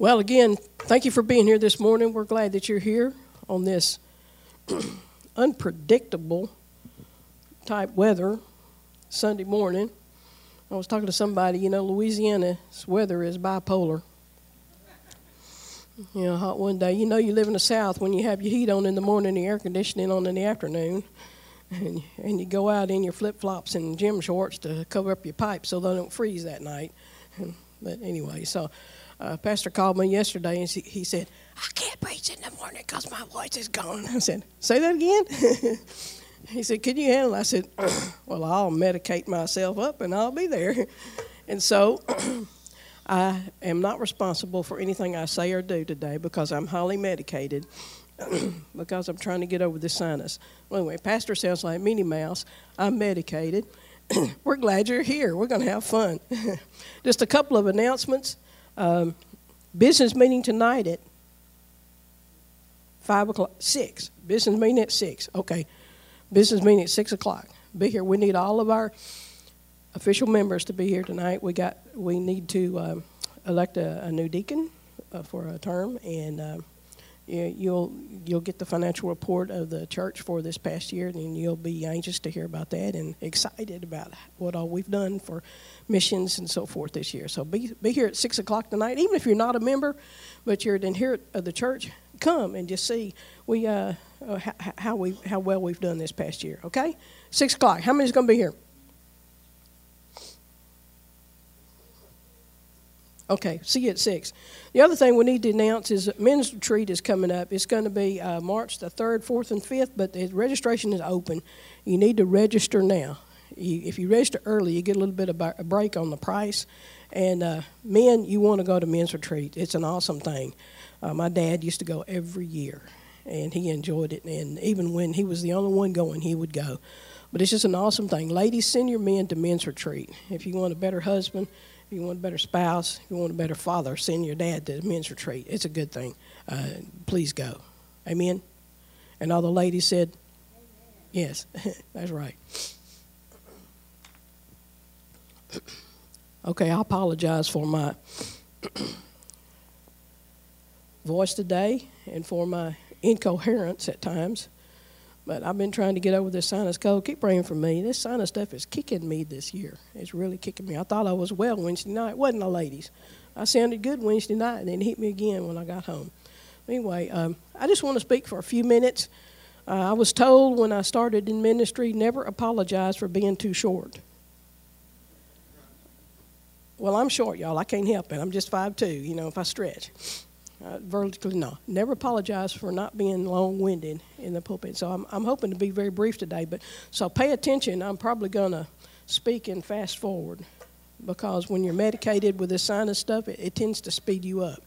Well, again, thank you for being here this morning. We're glad that you're here on this unpredictable type weather Sunday morning. I was talking to somebody, you know, Louisiana's weather is bipolar. You know, hot one day. You know, you live in the South when you have your heat on in the morning and the air conditioning on in the afternoon. And, and you go out in your flip flops and gym shorts to cover up your pipes so they don't freeze that night. But anyway, so uh, Pastor called me yesterday and he said, I can't preach in the morning because my voice is gone. I said, Say that again? he said, Can you handle it? I said, Well, I'll medicate myself up and I'll be there. And so I am not responsible for anything I say or do today because I'm highly medicated because I'm trying to get over the sinus. Well, anyway, Pastor sounds like Minnie Mouse. I'm medicated. We're glad you're here. We're going to have fun. Just a couple of announcements. Um, business meeting tonight at 5 o'clock, 6. Business meeting at 6. Okay. Business meeting at 6 o'clock. Be here. We need all of our official members to be here tonight. We got. We need to um, elect a, a, new deacon uh, for a term, and uh, you'll you'll get the financial report of the church for this past year, and you'll be anxious to hear about that and excited about what all we've done for missions and so forth this year. So be be here at six o'clock tonight, even if you're not a member, but you're an inherent of the church. Come and just see we uh, uh how we how well we've done this past year. Okay, six o'clock. How many's going to be here? Okay, see you at 6. The other thing we need to announce is that men's retreat is coming up. It's going to be uh, March the 3rd, 4th, and 5th, but the registration is open. You need to register now. You, if you register early, you get a little bit of a break on the price. And uh, men, you want to go to men's retreat. It's an awesome thing. Uh, my dad used to go every year, and he enjoyed it. And even when he was the only one going, he would go. But it's just an awesome thing. Ladies, send your men to men's retreat. If you want a better husband, if you want a better spouse, if you want a better father, send your dad to the men's retreat. It's a good thing. Uh, please go. Amen. And all the ladies said, Yes, that's right. Okay, I apologize for my voice today and for my incoherence at times. But I've been trying to get over this sinus cold. Keep praying for me. This sinus stuff is kicking me this year. It's really kicking me. I thought I was well Wednesday night. Wasn't I, ladies? I sounded good Wednesday night, and then it hit me again when I got home. Anyway, um, I just want to speak for a few minutes. Uh, I was told when I started in ministry, never apologize for being too short. Well, I'm short, y'all. I can't help it. I'm just five two. You know, if I stretch. Uh, vertically, no. Never apologize for not being long winded in the pulpit. So I'm, I'm hoping to be very brief today. But so pay attention. I'm probably going to speak and fast forward because when you're medicated with this sinus stuff, it, it tends to speed you up.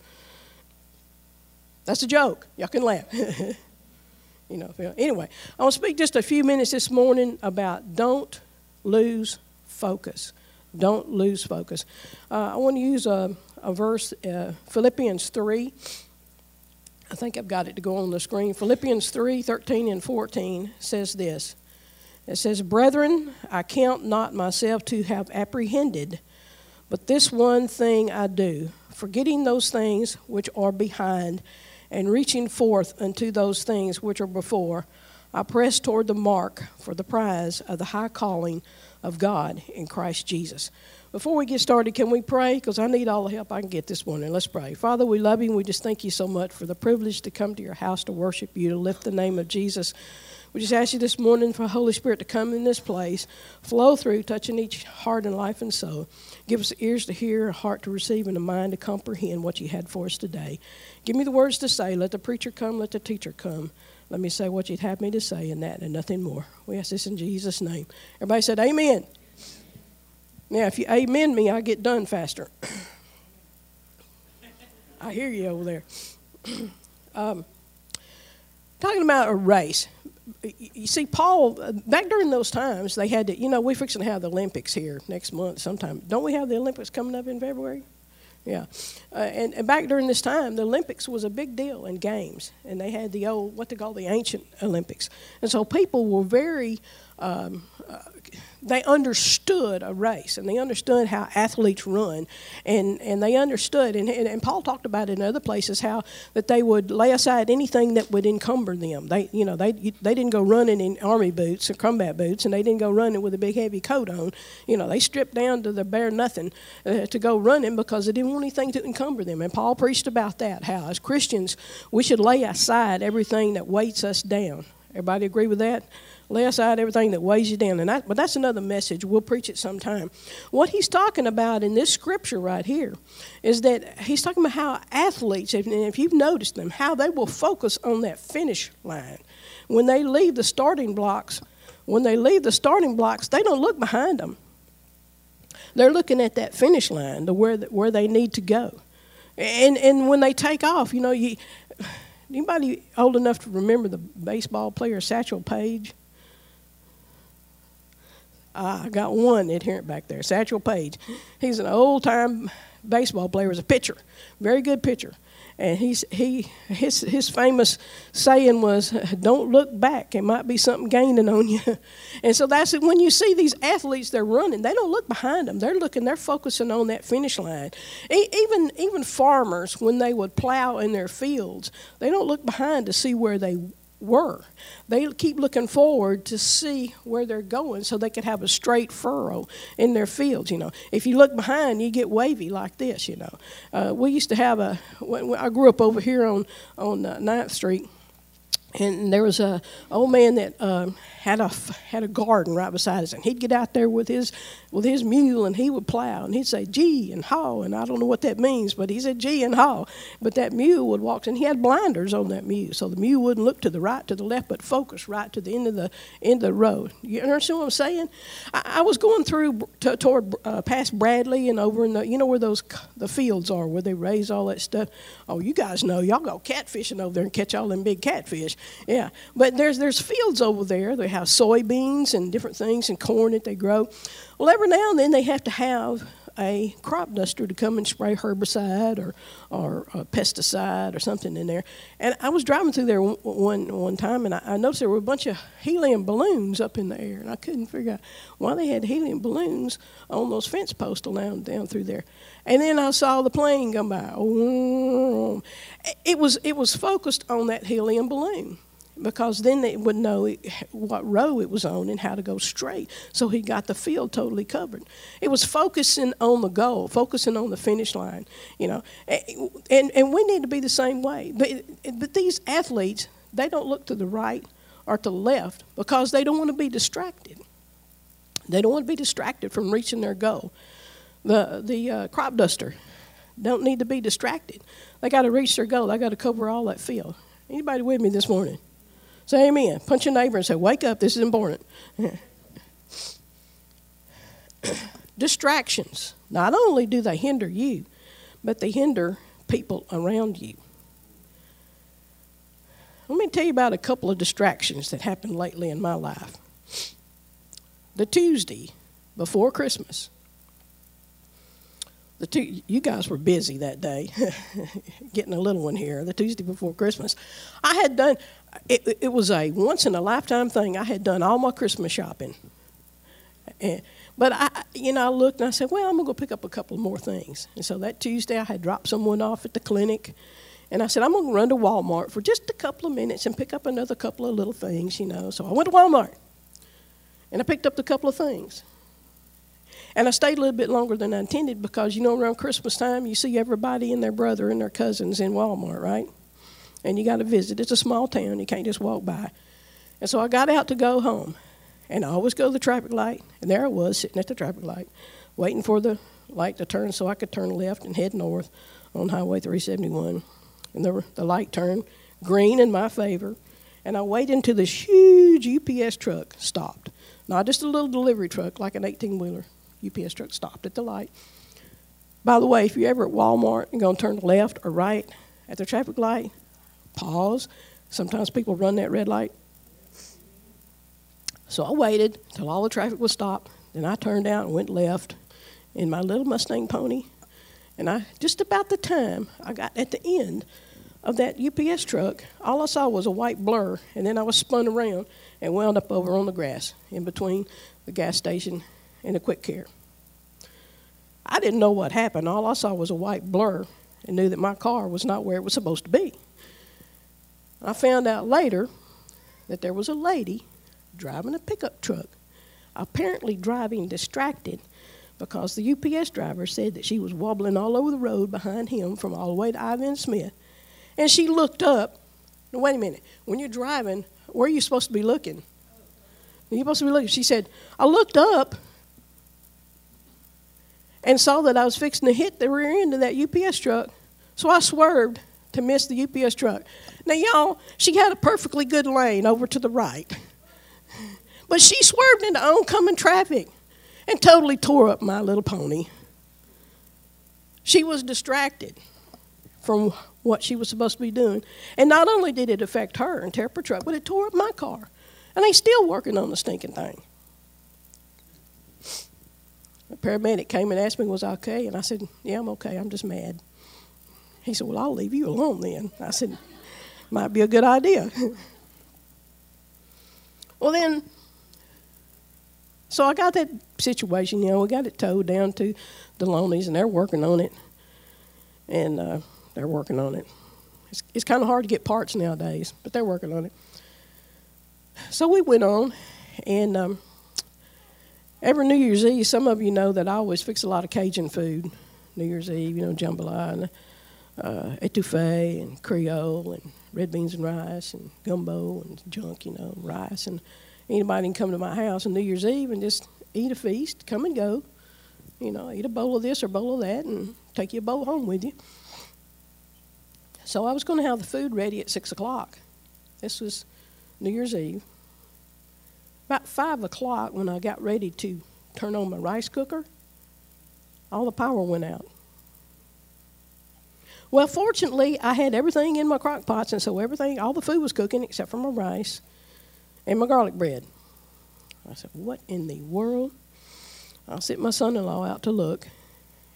That's a joke. Y'all can laugh. you know. Anyway, I want to speak just a few minutes this morning about don't lose focus. Don't lose focus. Uh, I want to use a, a verse, uh, Philippians 3. I think I've got it to go on the screen. Philippians 3 13 and 14 says this It says, Brethren, I count not myself to have apprehended, but this one thing I do, forgetting those things which are behind, and reaching forth unto those things which are before, I press toward the mark for the prize of the high calling of God in Christ Jesus. Before we get started, can we pray? Because I need all the help I can get this morning. Let's pray. Father, we love you and we just thank you so much for the privilege to come to your house to worship you, to lift the name of Jesus. We just ask you this morning for Holy Spirit to come in this place, flow through, touching each heart and life and soul. Give us ears to hear, a heart to receive, and a mind to comprehend what you had for us today. Give me the words to say. Let the preacher come, let the teacher come. Let me say what you'd have me to say in that and nothing more. We ask this in Jesus' name. Everybody said, Amen. Now, if you amen me, I get done faster. I hear you over there. um, talking about a race. You see, Paul, back during those times, they had to, you know, we're fixing to have the Olympics here next month sometime. Don't we have the Olympics coming up in February? Yeah. Uh, and, and back during this time, the Olympics was a big deal in games. And they had the old, what they call the ancient Olympics. And so people were very um, uh, they understood a race and they understood how athletes run and, and they understood and, and, and, paul talked about it in other places how that they would lay aside anything that would encumber them. They you know they they didn't go running in army boots or combat boots and they didn't go running with a big heavy coat on. You know they stripped down to the bare nothing uh, to go running because they didn't want anything to encumber them. And paul preached about that how as christians we should lay aside everything that weights us down. Everybody agree with that Lay aside everything that weighs you down. And but that's another message. We'll preach it sometime. What he's talking about in this scripture right here is that he's talking about how athletes, and if you've noticed them, how they will focus on that finish line. When they leave the starting blocks, when they leave the starting blocks, they don't look behind them. They're looking at that finish line to where, where they need to go. And, and when they take off, you know, you, anybody old enough to remember the baseball player Satchel Paige? Ah, I got one adherent back there, Satchel Paige. He's an old time baseball player, was a pitcher, very good pitcher. And he's, he, his, his famous saying was, Don't look back. It might be something gaining on you. and so that's it. When you see these athletes, they're running, they don't look behind them. They're looking, they're focusing on that finish line. Even, even farmers, when they would plow in their fields, they don't look behind to see where they were. They keep looking forward to see where they're going so they could have a straight furrow in their fields. You know, if you look behind, you get wavy like this. You know, uh, we used to have a, I grew up over here on on uh, 9th Street and there was a old man that um, had a had a garden right beside us, and he'd get out there with his with his mule, and he would plow, and he'd say "gee" and "haw," and I don't know what that means, but he said "gee" and "haw." But that mule would walk, and he had blinders on that mule, so the mule wouldn't look to the right, to the left, but focus right to the end of the end of the road. You understand what I'm saying? I, I was going through toward uh, past Bradley and over in the you know where those the fields are where they raise all that stuff. Oh, you guys know y'all go catfishing over there and catch all them big catfish. Yeah, but there's there's fields over there. They have soybeans and different things and corn that they grow. Well, every now and then they have to have a crop duster to come and spray herbicide or or uh, pesticide or something in there. And I was driving through there one one time, and I, I, noticed there were a bunch of helium balloons up in the air, and I couldn't figure out why they had helium balloons on those fence posts down down through there. And then I saw the plane come by. It was it was focused on that helium balloon because then they would know what row it was on and how to go straight. So he got the field totally covered. It was focusing on the goal, focusing on the finish line, you know. And, and we need to be the same way. But, but these athletes, they don't look to the right or to the left because they don't want to be distracted. They don't want to be distracted from reaching their goal. The, the uh, crop duster don't need to be distracted. They got to reach their goal. They got to cover all that field. Anybody with me this morning? Say amen. Punch your neighbor and say, Wake up, this is important. Distractions. Not only do they hinder you, but they hinder people around you. Let me tell you about a couple of distractions that happened lately in my life. The Tuesday before Christmas, the two you guys were busy that day getting a little one here the tuesday before christmas. I had done it, it was a once in a lifetime thing. I had done all my christmas shopping. And, but i you know i looked and i said well i'm going to go pick up a couple more things. And so that tuesday i had dropped someone off at the clinic. And i said i'm going to run to walmart for just a couple of minutes and pick up another couple of little things you know. So i went to walmart and i picked up a couple of things and I stayed a little bit longer than I intended because, you know, around Christmas time, you see everybody and their brother and their cousins in Walmart, right? And you got to visit. It's a small town, you can't just walk by. And so I got out to go home. And I always go to the traffic light. And there I was, sitting at the traffic light, waiting for the light to turn so I could turn left and head north on Highway 371. And the, the light turned green in my favor. And I waited until this huge UPS truck stopped. Not just a little delivery truck like an 18 wheeler. UPS truck stopped at the light. By the way, if you're ever at Walmart and going to turn left or right at the traffic light, pause. Sometimes people run that red light. So I waited till all the traffic was stopped. Then I turned out and went left in my little Mustang pony. And I just about the time I got at the end of that UPS truck, all I saw was a white blur, and then I was spun around and wound up over on the grass in between the gas station and the quick care. I didn't know what happened. All I saw was a white blur and knew that my car was not where it was supposed to be. I found out later that there was a lady driving a pickup truck, apparently driving distracted because the UPS driver said that she was wobbling all over the road behind him from all the way to Ivan Smith. And she looked up. Now, wait a minute. When you're driving, where are you supposed to be looking? You're supposed to be looking. She said, I looked up and saw that I was fixing to hit the rear end of that UPS truck. So I swerved to miss the UPS truck. Now, y'all, she had a perfectly good lane over to the right. But she swerved into oncoming traffic and totally tore up my little pony. She was distracted from what she was supposed to be doing. And not only did it affect her and tear up her truck, but it tore up my car. And they still working on the stinking thing. The paramedic came and asked me, was I okay? And I said, yeah, I'm okay. I'm just mad. He said, well, I'll leave you alone then. I said, might be a good idea. well, then, so I got that situation, you know, we got it towed down to the Loney's and they're working on it. And uh, they're working on it. It's, it's kind of hard to get parts nowadays, but they're working on it. So we went on, and um, every New Year's Eve, some of you know that I always fix a lot of Cajun food. New Year's Eve, you know, jambalaya and uh, etouffee and Creole and red beans and rice and gumbo and junk, you know, rice. And anybody can come to my house on New Year's Eve and just eat a feast, come and go. You know, eat a bowl of this or a bowl of that and take your bowl home with you. So I was going to have the food ready at 6 o'clock. This was New Year's Eve. About 5 o'clock, when I got ready to turn on my rice cooker, all the power went out. Well, fortunately, I had everything in my crock pots, and so everything, all the food was cooking except for my rice and my garlic bread. I said, What in the world? I sent my son in law out to look,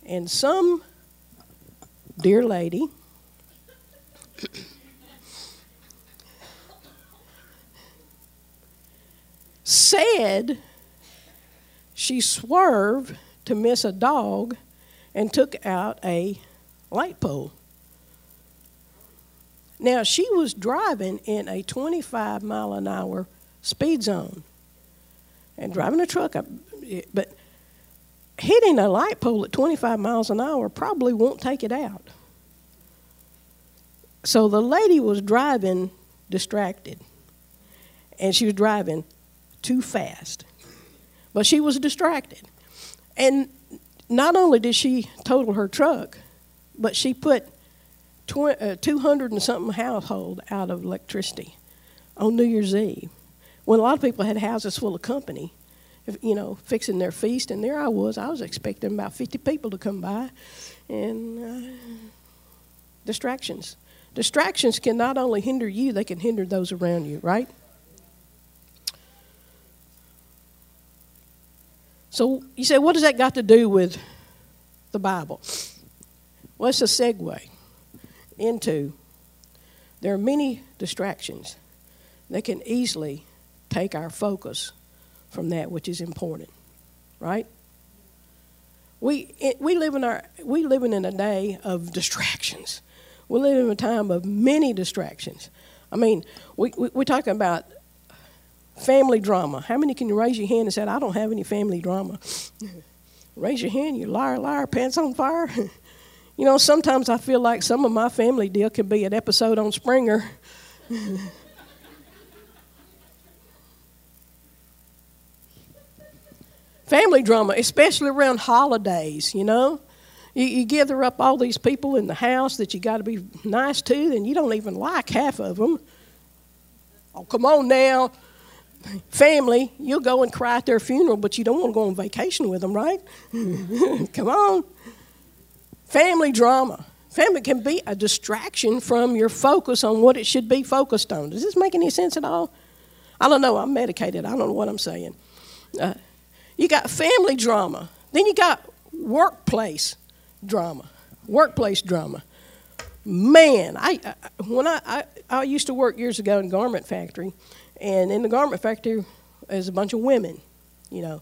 and some dear lady said she swerved to miss a dog and took out a light pole. Now, she was driving in a 25 mile an hour speed zone and driving a truck, but hitting a light pole at 25 miles an hour probably won't take it out. So the lady was driving distracted, and she was driving too fast. But she was distracted. And not only did she total her truck, but she put uh, 200 and something household out of electricity on New Year's Eve. When a lot of people had houses full of company, you know, fixing their feast, and there I was. I was expecting about 50 people to come by, and uh, distractions. Distractions can not only hinder you, they can hinder those around you, right? So you say, what does that got to do with the Bible? Well, it's a segue into there are many distractions that can easily take our focus from that which is important, right? We, we, live in our, we living in a day of distractions. We live in a time of many distractions. I mean, we, we, we're talking about family drama. How many can you raise your hand and say, I don't have any family drama? raise your hand, you liar, liar, pants on fire. you know, sometimes I feel like some of my family deal could be an episode on Springer. family drama, especially around holidays, you know. You, you gather up all these people in the house that you got to be nice to, and you don't even like half of them. Oh, come on now. Family, you'll go and cry at their funeral, but you don't want to go on vacation with them, right? come on. Family drama. Family can be a distraction from your focus on what it should be focused on. Does this make any sense at all? I don't know. I'm medicated. I don't know what I'm saying. Uh, you got family drama. Then you got workplace drama, workplace drama. Man, I, I when I, I I used to work years ago in garment factory, and in the garment factory, there's a bunch of women, you know,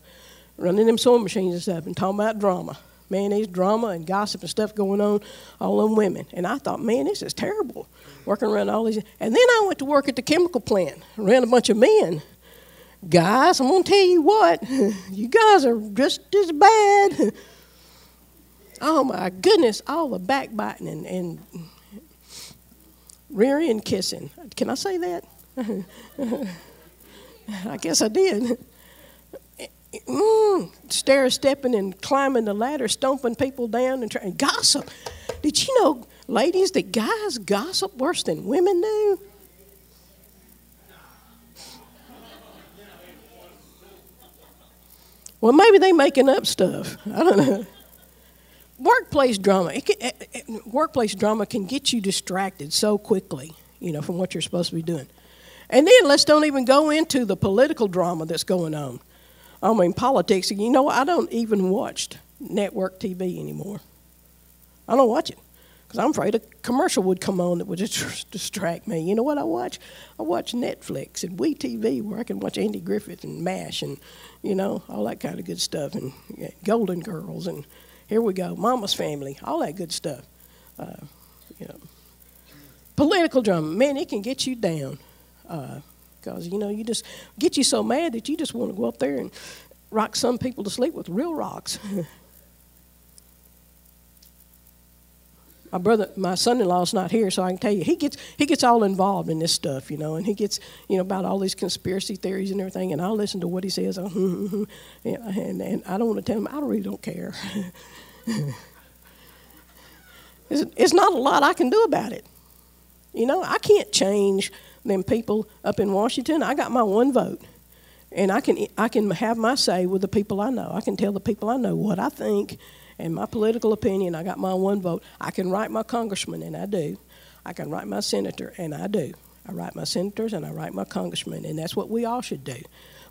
running them sewing machines and stuff, and talking about drama. Man, there's drama and gossip and stuff going on, all them women. And I thought, man, this is terrible, working around all these. And then I went to work at the chemical plant, around a bunch of men. Guys, I'm gonna tell you what, you guys are just as bad. Oh my goodness, all the backbiting and, and rearing and kissing. Can I say that? I guess I did. Mm, stair stepping and climbing the ladder, stomping people down and trying gossip. Did you know, ladies, that guys gossip worse than women do? Well, maybe they making up stuff. I don't know. Workplace drama. Can, eh, eh, workplace drama can get you distracted so quickly, you know, from what you're supposed to be doing. And then let's don't even go into the political drama that's going on. I mean, politics. You know, I don't even watch network TV anymore. I don't watch it because I'm afraid a commercial would come on that would just distract me. You know what I watch? I watch Netflix and WeTV where I can watch Andy Griffith and MASH and, you know, all that kind of good stuff and yeah, Golden Girls and here we go, Mama's Family, all that good stuff. Uh, you know, political drama, man, it can get you down because uh, you know you just get you so mad that you just want to go up there and rock some people to sleep with real rocks. my brother, my son-in-law's not here, so I can tell you he gets he gets all involved in this stuff, you know, and he gets you know about all these conspiracy theories and everything, and I'll listen to what he says, and, and I don't want to tell him I really don't care. it's, it's not a lot I can do about it, you know. I can't change them people up in Washington. I got my one vote, and I can I can have my say with the people I know. I can tell the people I know what I think and my political opinion, I got my one vote. I can write my congressman, and I do. I can write my senator, and I do. I write my senators and I write my congressmen, and that's what we all should do.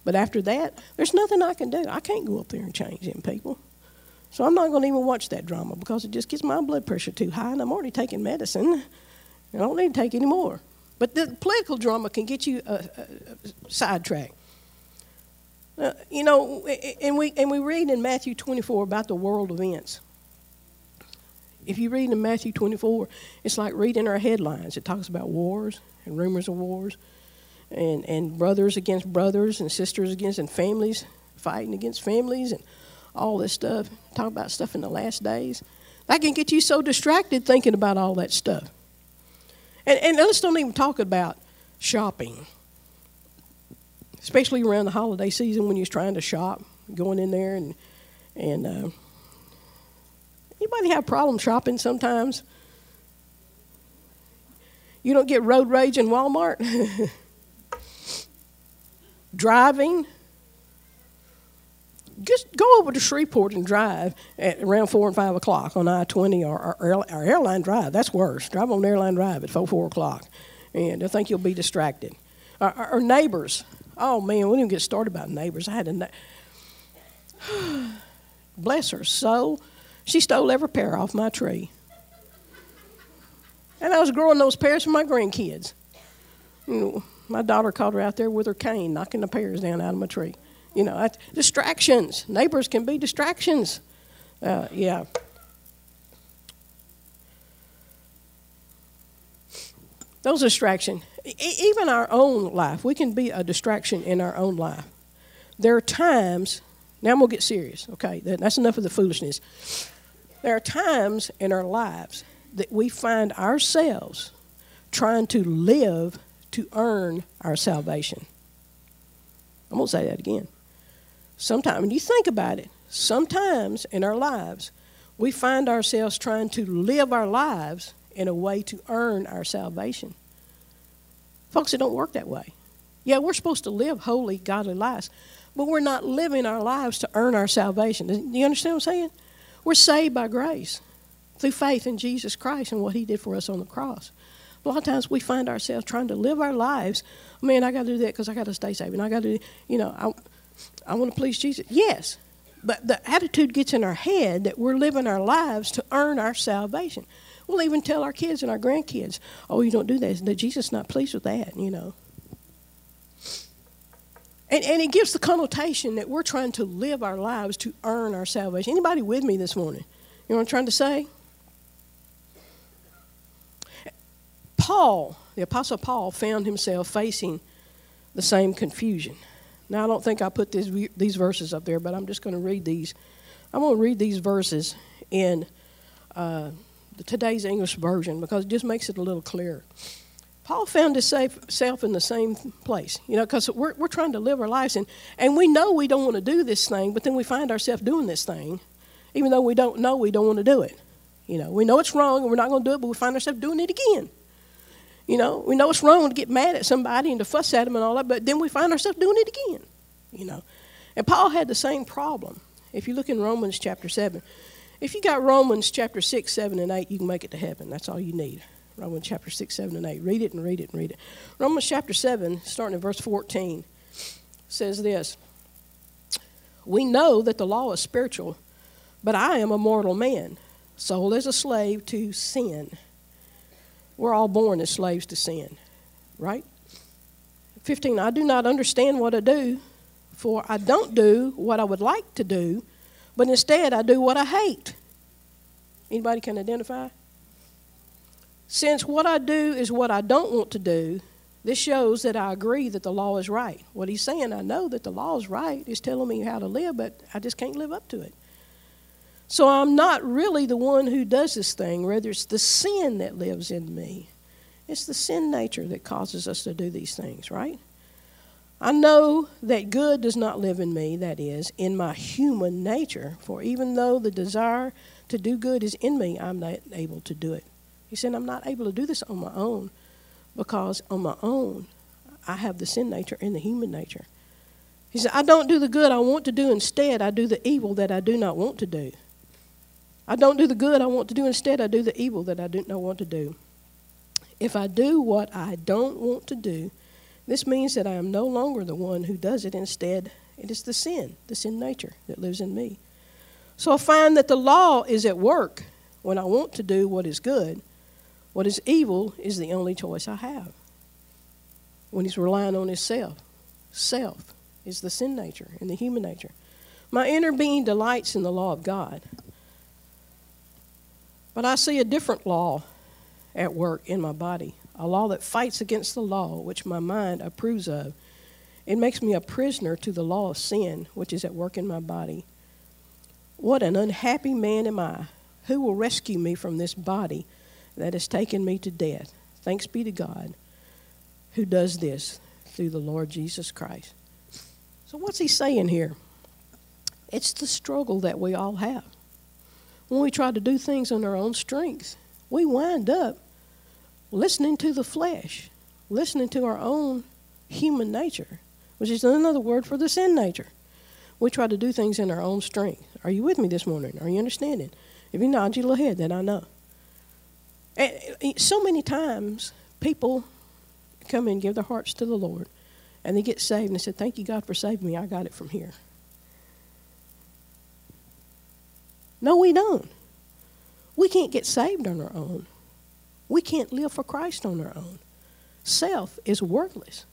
But after that, there's nothing I can do. I can't go up there and change them people. So I'm not going to even watch that drama because it just gets my blood pressure too high, and I'm already taking medicine. I don't need to take any more. But the political drama can get you uh, uh, sidetracked. Uh, you know, and we, and we read in Matthew 24 about the world events. If you read in Matthew 24, it's like reading our headlines. It talks about wars and rumors of wars and, and brothers against brothers and sisters against and families fighting against families and all this stuff. Talk about stuff in the last days. That can get you so distracted thinking about all that stuff. And, and let's don't even talk about shopping especially around the holiday season when you're trying to shop, going in there and and uh, anybody have problem shopping sometimes? You don't get road rage in Walmart. Driving. Just go over to Shreveport and drive at around four and five o'clock on I twenty or, or airline drive. That's worse. Drive on airline drive at four four o'clock, and I think you'll be distracted. Our or neighbors Oh man, we didn't get started about neighbors. I had a na- bless her soul. She stole every pear off my tree. And I was growing those pears for my grandkids. You know, my daughter caught her out there with her cane, knocking the pears down out of my tree. You know, distractions. Neighbors can be distractions. Uh, yeah. Those distractions even our own life, we can be a distraction in our own life. There are times, now to get serious, okay? That's enough of the foolishness. There are times in our lives that we find ourselves trying to live to earn our salvation. I'm going to say that again. Sometimes, when you think about it, sometimes in our lives, we find ourselves trying to live our lives in a way to earn our salvation. Folks, it don't work that way. Yeah, we're supposed to live holy, godly lives, but we're not living our lives to earn our salvation. Do you understand what I'm saying? We're saved by grace through faith in Jesus Christ and what He did for us on the cross. A lot of times we find ourselves trying to live our lives. Man, I got to do that because I got to stay saved, and I got to, you know, I, I want to please Jesus. Yes, but the attitude gets in our head that we're living our lives to earn our salvation. We'll even tell our kids and our grandkids, oh, you don't do that. That Jesus not pleased with that, you know. And, and it gives the connotation that we're trying to live our lives to earn our salvation. Anybody with me this morning? You know what I'm trying to say? Paul, the Apostle Paul, found himself facing the same confusion. Now, I don't think I put this, these verses up there, but I'm just going to read these. I'm going to read these verses in uh, today's English version because it just makes it a little clearer. Paul found himself in the same place, you know, because we're, we're trying to live our lives, and, and we know we don't want to do this thing, but then we find ourselves doing this thing, even though we don't know we don't want to do it. You know, we know it's wrong and we're not going to do it, but we find ourselves doing it again. You know, we know it's wrong to get mad at somebody and to fuss at them and all that, but then we find ourselves doing it again. You know, and Paul had the same problem. If you look in Romans chapter 7, if you got Romans chapter 6, 7, and 8, you can make it to heaven. That's all you need. Romans chapter 6, 7, and 8. Read it and read it and read it. Romans chapter 7, starting in verse 14, says this We know that the law is spiritual, but I am a mortal man, sold as a slave to sin. We're all born as slaves to sin, right? 15, I do not understand what I do, for I don't do what I would like to do, but instead I do what I hate. Anybody can identify? Since what I do is what I don't want to do, this shows that I agree that the law is right. What he's saying, I know that the law is right. He's telling me how to live, but I just can't live up to it. So I'm not really the one who does this thing. Rather, it's the sin that lives in me. It's the sin nature that causes us to do these things, right? I know that good does not live in me, that is, in my human nature. For even though the desire to do good is in me, I'm not able to do it. He said, I'm not able to do this on my own because on my own, I have the sin nature and the human nature. He said, I don't do the good I want to do. Instead, I do the evil that I do not want to do. I don't do the good I want to do. Instead, I do the evil that I do not want to do. If I do what I don't want to do, this means that I am no longer the one who does it. Instead, it is the sin, the sin nature that lives in me. So I find that the law is at work when I want to do what is good what is evil is the only choice I have. When he's relying on his self, self is the sin nature and the human nature. My inner being delights in the law of God. But I see a different law at work in my body, a law that fights against the law which my mind approves of. It makes me a prisoner to the law of sin which is at work in my body. What an unhappy man am I! Who will rescue me from this body? that has taken me to death. Thanks be to God who does this through the Lord Jesus Christ. So, what's he saying here? It's the struggle that we all have. When we try to do things on our own strength, we wind up listening to the flesh, listening to our own human nature, which is another word for the sin nature. We try to do things in our own strength. Are you with me this morning? Are you understanding? If you nod your little head, then I know. And eh, so many times, people come and give their hearts to the Lord, and they get saved, and they say, Thank you, God, for saving me. I got it from here. No, we don't. We can't get saved on our own. We can't live for Christ on our own. Self is worthless.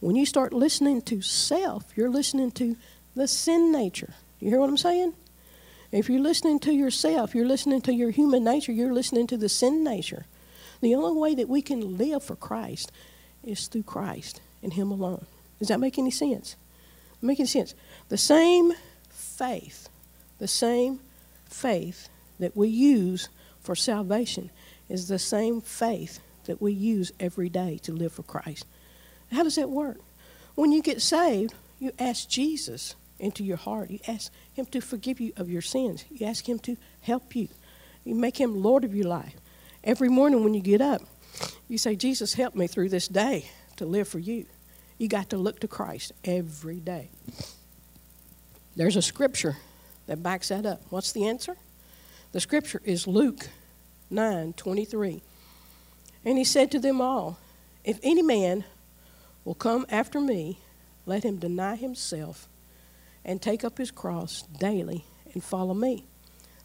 When you start listening to self, you're listening to the sin nature. You hear what I'm saying? If you're listening to yourself, you're listening to your human nature, you're listening to the sin nature. The only way that we can live for Christ is through Christ and Him alone. Does that make any sense? Making sense. The same faith, the same faith that we use for salvation is the same faith that we use every day to live for Christ. How does that work? When you get saved, you ask Jesus into your heart. You ask Him to forgive you of your sins. You ask Him to help you. You make Him Lord of your life. Every morning when you get up, you say, Jesus, help me through this day to live for you. You got to look to Christ every day. There's a scripture that backs that up. What's the answer? The scripture is Luke 9 23. And he said to them all, If any man will come after me, let him deny himself and take up his cross daily and follow me.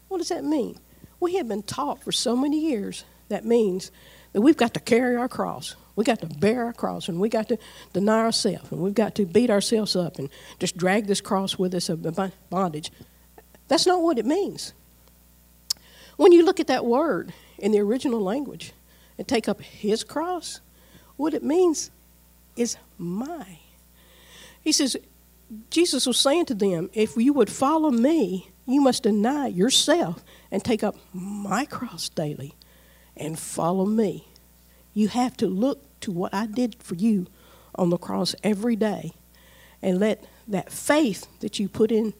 What does that mean? We have been taught for so many years that means that we've got to carry our cross. We got to bear our cross and we got to deny ourselves and we've got to beat ourselves up and just drag this cross with us of bondage. That's not what it means. When you look at that word in the original language and take up his cross, what it means is my. He says, Jesus was saying to them, if you would follow me, you must deny yourself and take up my cross daily and follow me. You have to look to what I did for you on the cross every day and let that faith that you put in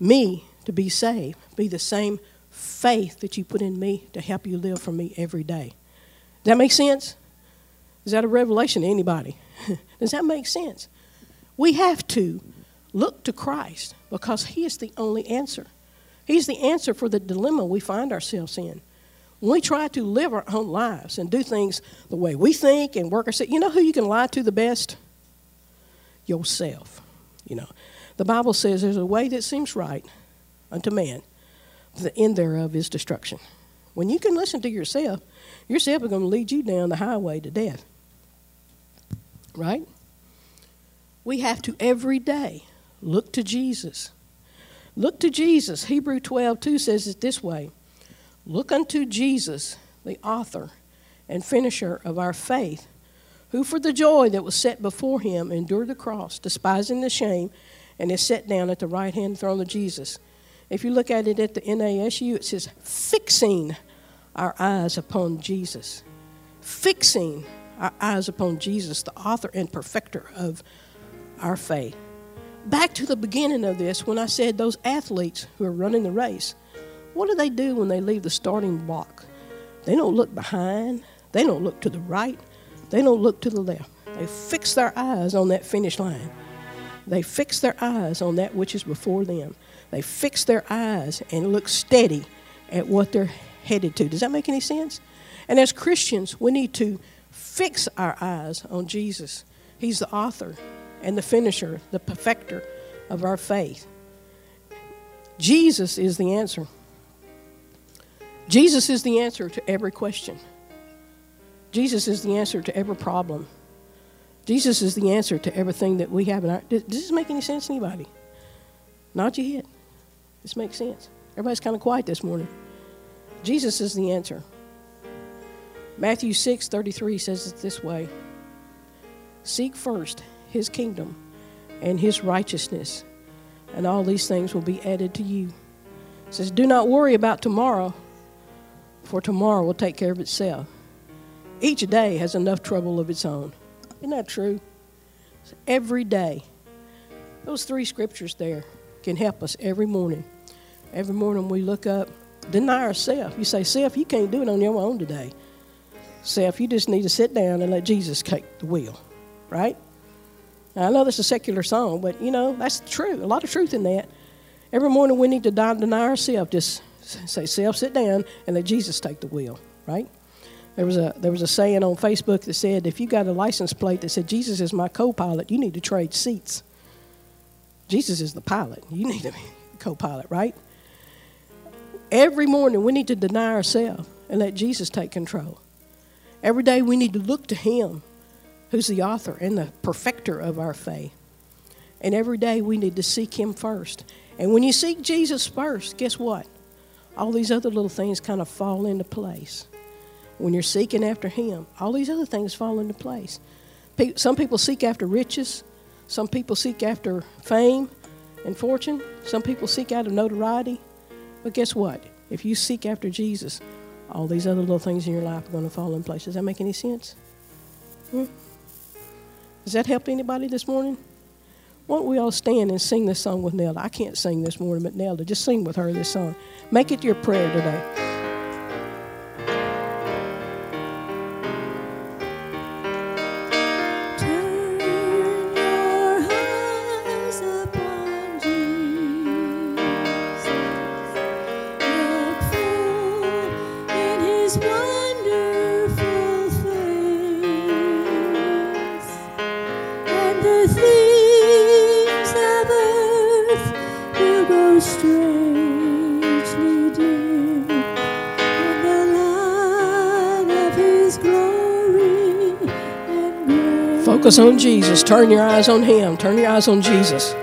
me to be saved be the same faith that you put in me to help you live for me every day. Does that make sense? Is that a revelation to anybody? Does that make sense? We have to look to Christ because He is the only answer. He's the answer for the dilemma we find ourselves in. When we try to live our own lives and do things the way we think and work ourselves, you know who you can lie to the best? Yourself. You know, the Bible says there's a way that seems right unto man, the end thereof is destruction. When you can listen to yourself, yourself is going to lead you down the highway to death. Right? We have to every day look to Jesus. Look to Jesus. Hebrew 12 2 says it this way Look unto Jesus, the author and finisher of our faith, who for the joy that was set before him endured the cross, despising the shame, and is set down at the right hand throne of Jesus. If you look at it at the NASU, it says, fixing our eyes upon Jesus. Fixing our eyes upon Jesus, the author and perfecter of our faith. Back to the beginning of this, when I said those athletes who are running the race, what do they do when they leave the starting block? They don't look behind, they don't look to the right, they don't look to the left. They fix their eyes on that finish line. They fix their eyes on that which is before them. They fix their eyes and look steady at what they're headed to. Does that make any sense? And as Christians, we need to fix our eyes on Jesus. He's the author and the finisher, the perfecter of our faith. Jesus is the answer. Jesus is the answer to every question. Jesus is the answer to every problem. Jesus is the answer to everything that we have in our. Does this make any sense to anybody? Nod your head. This makes sense. Everybody's kind of quiet this morning. Jesus is the answer. Matthew 6 33 says it this way Seek first his kingdom and his righteousness, and all these things will be added to you. It says, Do not worry about tomorrow, for tomorrow will take care of itself. Each day has enough trouble of its own. Isn't that true? Every day. Those three scriptures there can help us every morning. Every morning we look up, deny ourselves. You say, Self, you can't do it on your own today. Self, you just need to sit down and let Jesus take the wheel, right? Now, I know that's a secular song, but you know, that's true. A lot of truth in that. Every morning we need to die, deny ourselves. Just say, Self, sit down and let Jesus take the wheel, right? There was a there was a saying on Facebook that said, if you got a license plate that said Jesus is my co-pilot, you need to trade seats. Jesus is the pilot. You need to be co-pilot, right? Every morning we need to deny ourselves and let Jesus take control. Every day we need to look to Him, who's the author and the perfecter of our faith. And every day we need to seek Him first. And when you seek Jesus first, guess what? All these other little things kind of fall into place when you're seeking after Him, all these other things fall into place. Some people seek after riches, some people seek after fame and fortune, some people seek out of notoriety. But guess what? If you seek after Jesus, all these other little things in your life are going to fall in place. Does that make any sense? Hmm? Does that help anybody this morning? Why don't we all stand and sing this song with Nelda? I can't sing this morning, but Nelda, just sing with her this song. Make it your prayer today. Focus on Jesus. Turn your eyes on Him. Turn your eyes on Jesus.